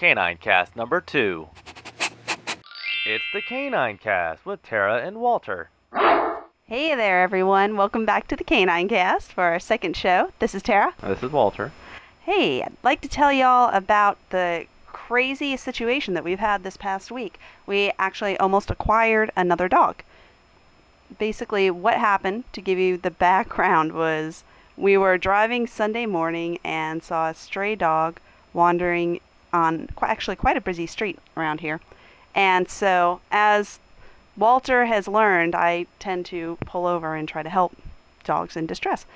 Canine Cast number two. It's the Canine Cast with Tara and Walter. Hey there, everyone. Welcome back to the Canine Cast for our second show. This is Tara. This is Walter. Hey, I'd like to tell y'all about the crazy situation that we've had this past week. We actually almost acquired another dog. Basically, what happened, to give you the background, was we were driving Sunday morning and saw a stray dog wandering on qu- actually quite a busy street around here. And so, as Walter has learned, I tend to pull over and try to help dogs in distress.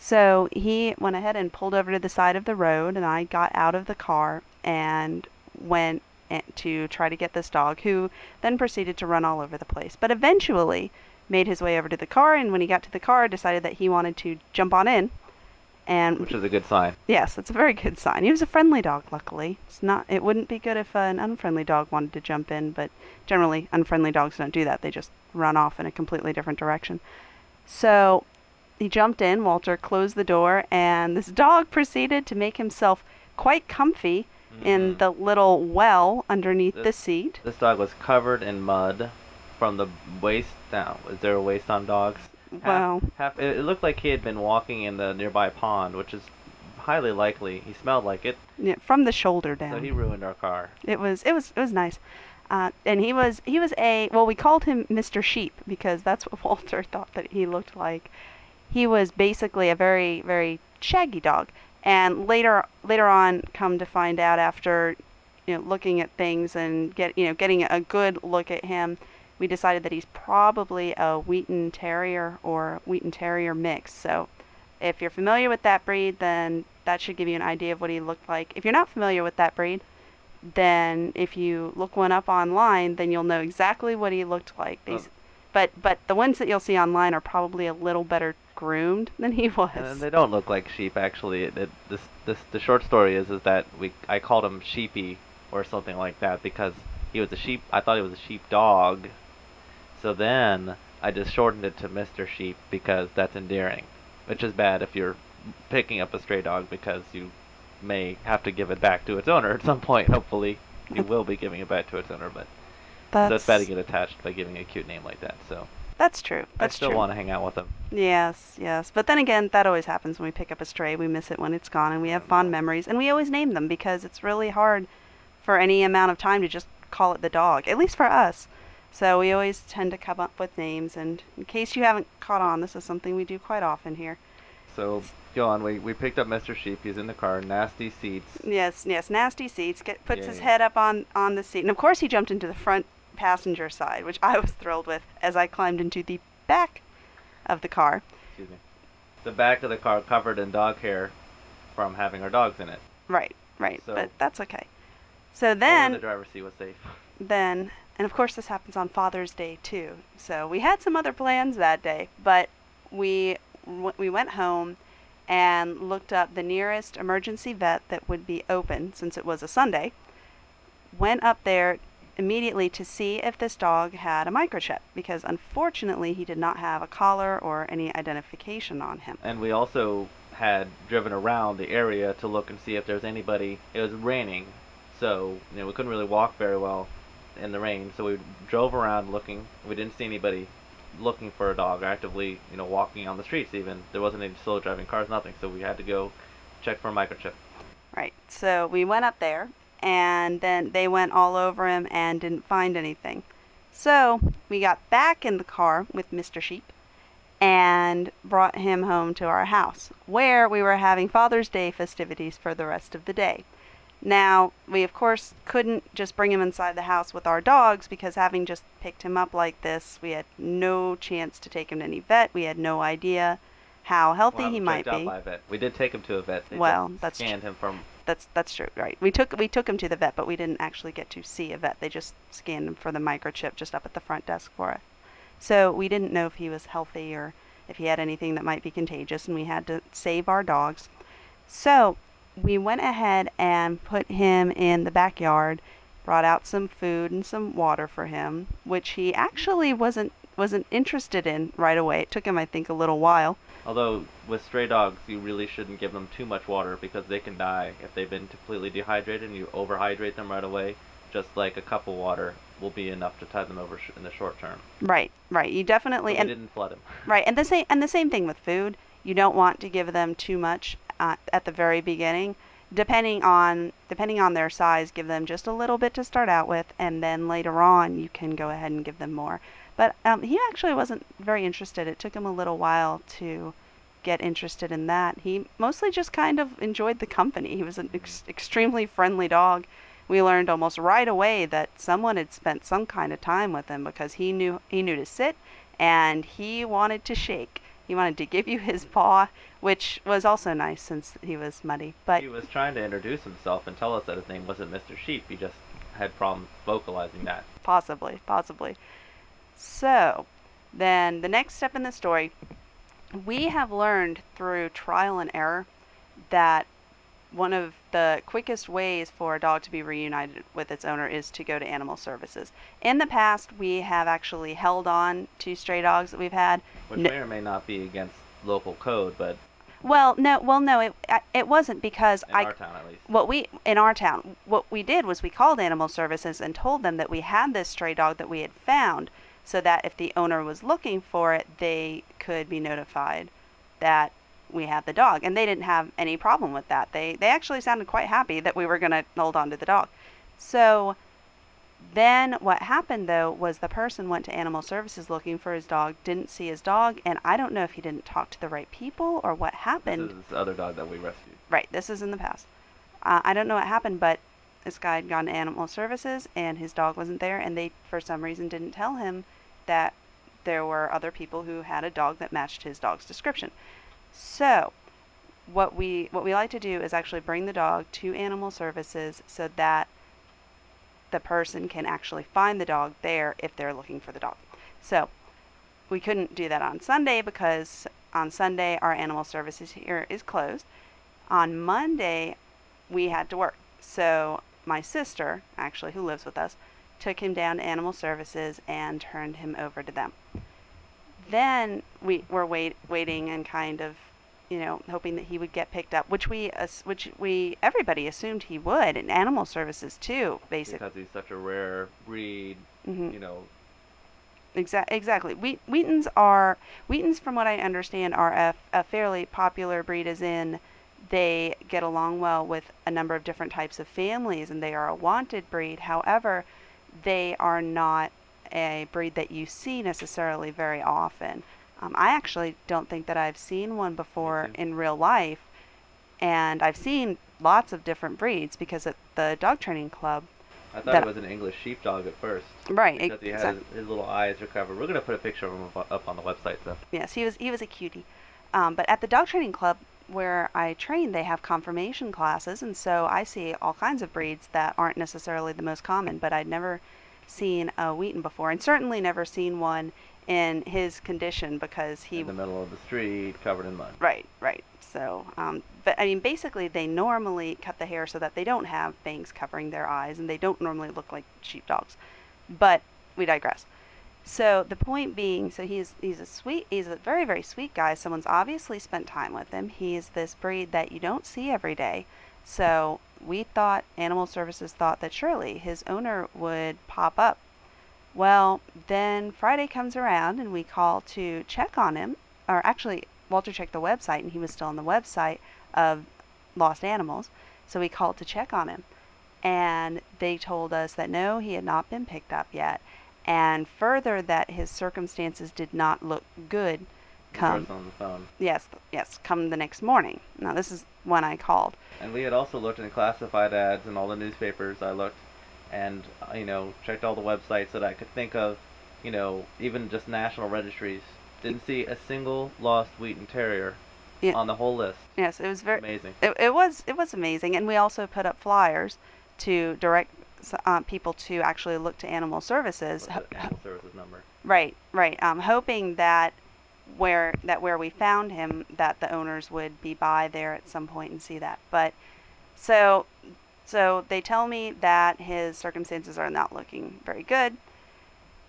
So he went ahead and pulled over to the side of the road, and I got out of the car and went eh, to try to get this dog, who then proceeded to run all over the place. But eventually made his way over to the car, and when he got to the car, decided that he wanted to jump on in. And Which is a good sign. Yes, it's a very good sign. He was a friendly dog, luckily. It's not. It wouldn't be good if an unfriendly dog wanted to jump in, but generally, unfriendly dogs don't do that. They just run off in a completely different direction. So he jumped in. Walter closed the door, and this dog proceeded to make himself quite comfy in Mhm. the little well underneath the seat. This dog was covered in mud from the waist down. Is there a waist on dogs? Half- Well, half, it, it looked like he had been walking in the nearby pond, which is highly likely. He smelled like it, yeah, from the shoulder down. so he ruined our car. It was it was it was nice. Uh, and he was he was a well we called him Mr. Sheep because that's what Walter thought that he looked like. He was basically a very very shaggy dog. And later later on come to find out after you know looking at things and get you know getting a good look at him, we decided that he's probably a Wheaten Terrier or Wheaten Terrier mix. So if you're familiar with that breed, then that should give you an idea of what he looked like. If you're not familiar with that breed, then if you look one up online, then you'll know exactly what he looked like. Oh. These, Oh. but but the ones that you'll see online are probably a little better groomed than he was. And they don't look like sheep, actually. It, it, this, this, the short story is is that we I called him Sheepy or something like that because he was a sheep. I thought he was a sheep dog. So then I just shortened it to Mr. Sheep because that's endearing, which is bad if you're picking up a stray dog because you may have to give it back to its owner at some point. Hopefully, you will be giving it back to its owner, but that's bad to get attached by giving a cute name like that. So That's true. That's I still true. want to hang out with them. Yes, yes. But then again, that always happens when we pick up a stray. We miss it when it's gone, and we have fond memories. And we always name them because it's really hard for any amount of time to just call it the dog, at least for us. So we always tend to come up with names. And in case you haven't caught on, this is something we do quite often here. So go on. We we picked up Mr. Sheep. He's in the car. Nasty seats. Yes, yes. Nasty seats. Get puts his head up on on the seat, and of course he jumped into the front passenger side, which I was thrilled with as I climbed into the back of the car. Excuse me. The back of the car covered in dog hair from having our dogs in it. Right, right. So- but that's okay. So then. the driver's seat was safe. then and of course this happens on father's day too. So we had some other plans that day but we we went home and looked up the nearest emergency vet that would be open since it was a sunday went up there immediately to see if this dog had a microchip because unfortunately he did not have a collar or any identification on him. And we also had driven around the area to look and see if there was anybody. It was raining, so you know we couldn't really walk very well in the rain. So we drove around looking. We didn't see anybody looking for a dog, actively you know walking on the streets. Even there wasn't any slow driving cars, nothing. So we had to go check for a microchip. Right. So we went up there, and then they went all over him and didn't find anything. So we got back in the car with Mr. Sheep and brought him home to our house, where we were having Father's Day festivities for the rest of the day. Now, we of course couldn't just bring him inside the house with our dogs because having just picked him up like this, we had no chance to take him to any vet. We had no idea how healthy We'll he might be. We did take him to a vet. They Well, that's tr- scanned him from. That's that's true, right? We took we took him to the vet, but we didn't actually get to see a vet. They just scanned him for the microchip just up at the front desk for us. So we didn't know if he was healthy or if he had anything that might be contagious, and we had to save our dogs. So we went ahead and put him in the backyard, brought out some food and some water for him, which he actually wasn't wasn't interested in right away. It took him, I think, a little while. Although with stray dogs, you really shouldn't give them too much water because they can die if they've been completely dehydrated and you overhydrate them right away. Just like a cup of water will be enough to tide them over sh- in the short term. Right, right. You definitely and didn't flood him. right, and the same and the same thing with food. You don't want to give them too much at the very beginning. Depending on depending on their size, give them just a little bit to start out with, and then later on you can go ahead and give them more. But um, he actually wasn't very interested. It took him a little while to get interested in that. He mostly just kind of enjoyed the company. He was an ex- extremely friendly dog. We learned almost right away that someone had spent some kind of time with him because he knew he knew to sit and he wanted to shake. He wanted to give you his paw, which was also nice since he was muddy. But He was trying to introduce himself and tell us that his name wasn't Mr. Sheep. He just had problems vocalizing that. Possibly, possibly. So, then the next step in the story, we have learned through trial and error that one of the quickest ways for a dog to be reunited with its owner is to go to animal services. In the past, we have actually held on to stray dogs that we've had. Which No- may or may not be against local code, but Well, no, well, no, it it wasn't because in I our town at least. what we in our town what we did was we called animal services and told them that we had this stray dog that we had found so that if the owner was looking for it they could be notified that we had the dog and they didn't have any problem with that they they actually sounded quite happy that we were going to hold on to the dog so then what happened though was the person went to animal services looking for his dog didn't see his dog and i don't know if he didn't talk to the right people or what happened This is the other dog that we rescued. Right, this is in the past. Uh, I don't know what happened, but this guy had gone to animal services and his dog wasn't there, and they, for some reason, didn't tell him that there were other people who had a dog that matched his dog's description. So, what we what we like to do is actually bring the dog to animal services so that the person can actually find the dog there if they're looking for the dog. So, we couldn't do that on Sunday because on Sunday our animal services here is closed. On Monday we had to work. So my sister, actually who lives with us, took him down to animal services and turned him over to them. Then we were wait, waiting and kind of, you know, hoping that he would get picked up, which we which we everybody assumed he would, and animal services too, basically. Because he's such a rare breed, hmm you know. Exa- exactly. Wheat- Wheatens are Wheatens, from what I understand, are a, a fairly popular breed. As in, they get along well with a number of different types of families, and they are a wanted breed. However, they are not a breed that you see necessarily very often. Um, I actually don't think that I've seen one before in real life, and I've seen lots of different breeds because at the dog training club, I thought it was an English sheepdog at first. right? Because he has exact- his little eyes are covered. We're gonna put a picture of him up- on the website, so. Yes, he was he was a cutie. Um, but at the dog training club where I train, they have conformation classes, and so I see all kinds of breeds that aren't necessarily the most common. But I'd never seen a Wheaten before, and certainly never seen one in his condition because he in the middle of the street, covered in mud. Right, right. So, um, but I mean, basically, they normally cut the hair so that they don't have bangs covering their eyes, and they don't normally look like sheepdogs. But we digress. So the point being, so he's he's a sweet, he's a very very sweet guy. Someone's obviously spent time with him. He's this breed that you don't see every day. So we thought Animal Services thought that surely his owner would pop up. Well, then Friday comes around and we call to check on him, or actually Walter checked the website and he was still on the website of Lost Animals. So we called to check on him. And they told us that no, he had not been picked up yet. And further, that his circumstances did not look good come, on the phone. yes, yes, come the next morning. Now, this is when I called. And we had also looked in classified ads and all the newspapers. I looked, and uh, you know, checked all the websites that I could think of. You know, even just national registries. Didn't see a single lost Wheaten Terrier Yeah. on the whole list. Yes, it was very, Amazing. it, it was it was amazing and we also put up flyers to direct uh, people to actually look to animal services animal services number? right right um, hoping that where that where we found him that the owners would be by there at some point and see that but so so they tell me that his circumstances are not looking very good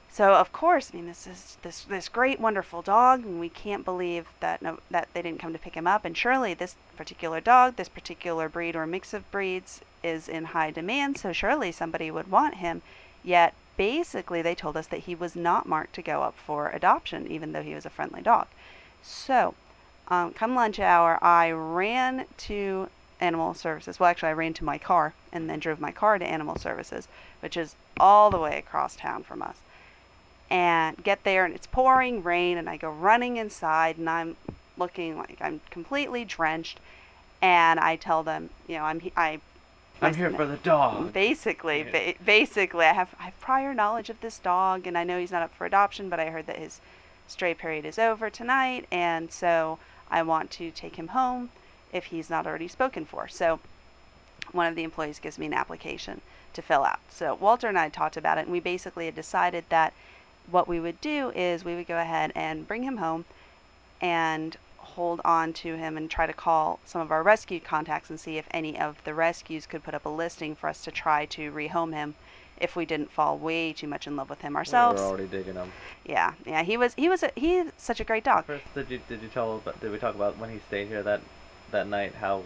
So of course, I mean, this is this this great, wonderful dog, and we can't believe that no that they didn't come to pick him up. And surely this particular dog, this particular breed or mix of breeds, is in high demand. So surely somebody would want him. Yet basically, they told us that he was not marked to go up for adoption, even though he was a friendly dog. So, um, come lunch hour, I ran to animal services. Well, actually, I ran to my car and then drove my car to animal services, which is all the way across town from us and get there and it's pouring rain and I go running inside and I'm looking like I'm completely drenched and I tell them, you know, I'm I I'm here for the dog. Basically, Yeah. ba- basically, I have I have prior knowledge of this dog, and I know he's not up for adoption, but I heard that his stray period is over tonight, and so I want to take him home if he's not already spoken for. So one of the employees gives me an application to fill out. So Walter and I talked about it, and we basically had decided that what we would do is we would go ahead and bring him home and hold on to him and try to call some of our rescue contacts and see if any of the rescues could put up a listing for us to try to rehome him if we didn't fall way too much in love with him ourselves. We were already digging him. Yeah, yeah, he was he was a, he's such a great dog. First, did you did you tell about, did we talk about when he stayed here that that night how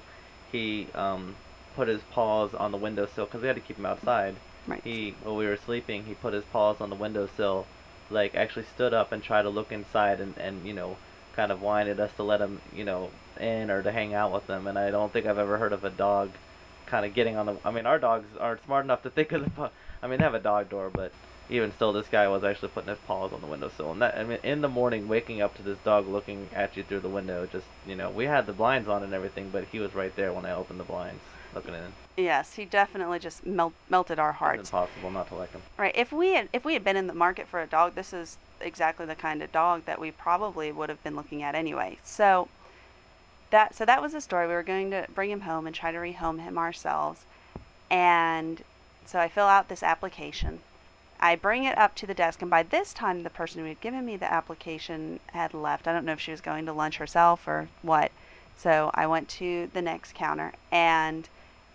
he um put his paws on the windowsill because we had to keep him outside. Right. He while we were sleeping, he put his paws on the windowsill, like actually stood up and tried to look inside and and you know kind of at us to let him you know in or to hang out with them. And I don't think I've ever heard of a dog kind of getting on the. I mean, our dogs aren't smart enough to think of the. I mean, they have a dog door, but even still, this guy was actually putting his paws on the windowsill. And that, I mean, in the morning, waking up to this dog looking at you through the window, just you know, we had the blinds on and everything, but he was right there when I opened the blinds, looking in. Yes, he definitely just melt, melted our It's hearts. impossible not to like him. Right. If we had if we had been in the market for a dog, this is exactly the kind of dog that we probably would have been looking at anyway. So that so that was the story. We were going to bring him home and try to rehome him ourselves. And so I fill out this application. I bring it up to the desk, and by this time, the person who had given me the application had left. I don't know if she was going to lunch herself or what. So I went to the next counter, and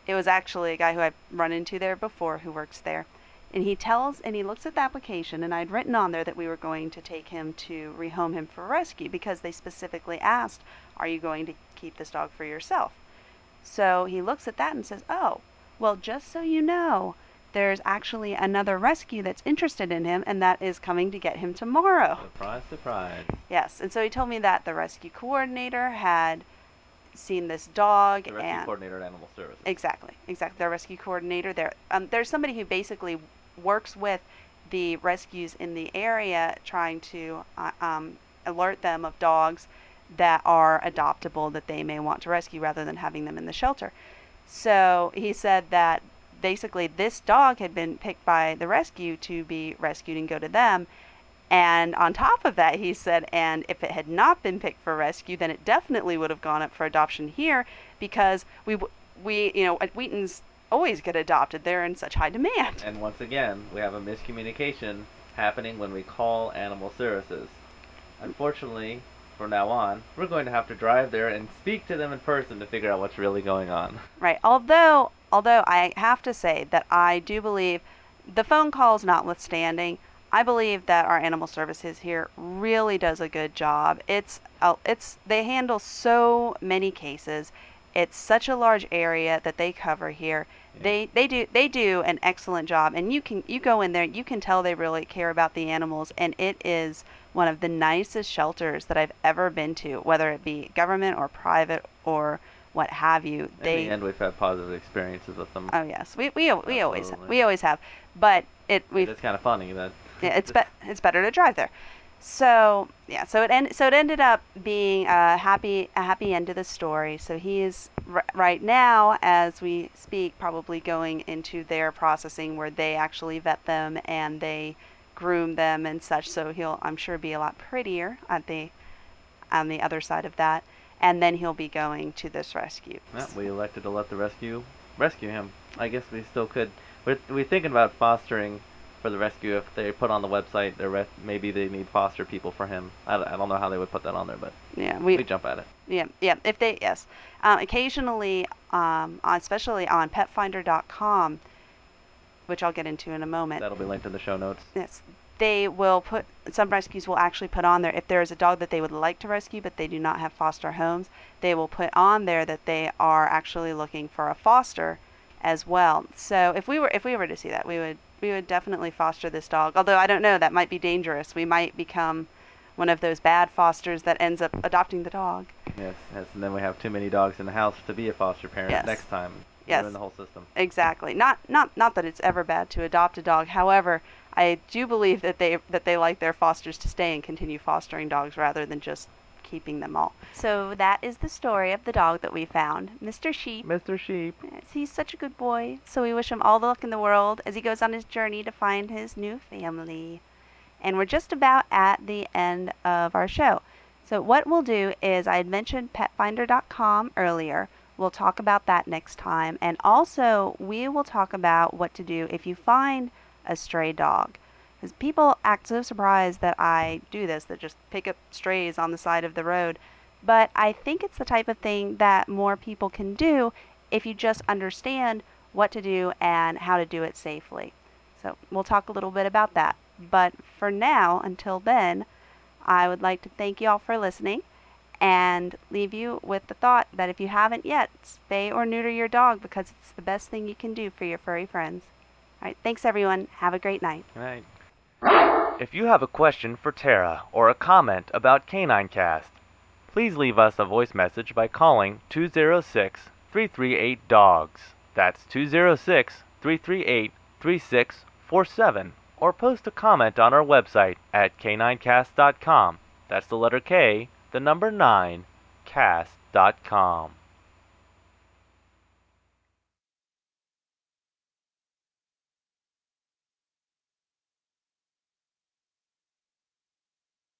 it was actually a guy who I've run into there before who works there. And he tells, and he looks at the application, and I'd written on there that we were going to take him to rehome him for rescue because they specifically asked, Are you going to keep this dog for yourself? So he looks at that and says, Oh, well, just so you know, there's actually another rescue that's interested in him, and that is coming to get him tomorrow. Surprise, surprise. Yes, and so he told me that the rescue coordinator had seen this dog The rescue and coordinator at Animal Services. exactly, exactly, their rescue coordinator. There, um, there's somebody who basically works with the rescues in the area, trying to uh, um, alert them of dogs that are adoptable that they may want to rescue, rather than having them in the shelter. So he said that basically this dog had been picked by the rescue to be rescued and go to them. And on top of that, he said, and if it had not been picked for rescue, then it definitely would have gone up for adoption here because we, we, you know, at Wheaten's always get adopted. They're in such high demand. And once again, we have a miscommunication happening when we call Animal Services. Unfortunately, from now on, we're going to have to drive there and speak to them in person to figure out what's really going on. Right. Although, although I have to say that I do believe, the phone calls notwithstanding, I believe that our animal services here really does a good job. It's, uh, it's they handle so many cases. It's such a large area that they cover here. Yeah. They they do they do an excellent job, and you can you go in there, you can tell they really care about the animals, and it is one of the nicest shelters that I've ever been to, whether it be government or private or what have you. In They the end, we've had positive experiences with them. Oh yes, we we we always we always have, but it we it's kind of funny that. yeah, it's be- it's better to drive there. So yeah, so it end- so it ended up being a happy a happy end to the story. So he is r- right now, as we speak, probably going into their processing where they actually vet them and they groom them and such. So he'll I'm sure be a lot prettier at the on the other side of that, and then he'll be going to this rescue. Yeah, we elected to let the rescue rescue him. I guess we still could. We're, we're thinking about fostering for the rescue if they put on the website. Their res- maybe they need foster people for him. I, don't- I don't know how they would put that on there, but Yeah, we, we jump at it. Yeah, yeah. If they yes, um, occasionally, um, especially on PetFinder.com, which I'll get into in a moment. That'll be linked in the show notes. Yes, they will put some rescues will actually put on there if there is a dog that they would like to rescue but they do not have foster homes they will put on there that they are actually looking for a foster as well so if we were if we were to see that we would we would definitely foster this dog although i don't know that might be dangerous we might become one of those bad fosters that ends up adopting the dog Yes, yes, and then we have too many dogs in the house to be a foster parent Yes. next time. Yes. The whole system. Exactly. Not not not that it's ever bad to adopt a dog. However, I do believe that they that they like their fosters to stay and continue fostering dogs rather than just keeping them all. So that is the story of the dog that we found, Mr. Sheep. Mr. Sheep. Yes, he's such a good boy. So we wish him all the luck in the world as he goes on his journey to find his new family. And we're just about at the end of our show. So what we'll do is I had mentioned petfinder.com earlier. We'll talk about that next time. And also, we will talk about what to do if you find a stray dog. People act so surprised that I do this, that just pick up strays on the side of the road. But I think it's the type of thing that more people can do if you just understand what to do and how to do it safely. So we'll talk a little bit about that. But for now, until then, I would like to thank you all for listening and leave you with the thought that if you haven't yet, spay or neuter your dog because it's the best thing you can do for your furry friends. All right, thanks everyone. Have a great night. Right. If you have a question for Tara or a comment about Canine Cast, please leave us a voice message by calling 206 338 DOGS. That's 206 338 3647. Or post a comment on our website at caninecast.com. That's the letter K, the number 9, cast.com.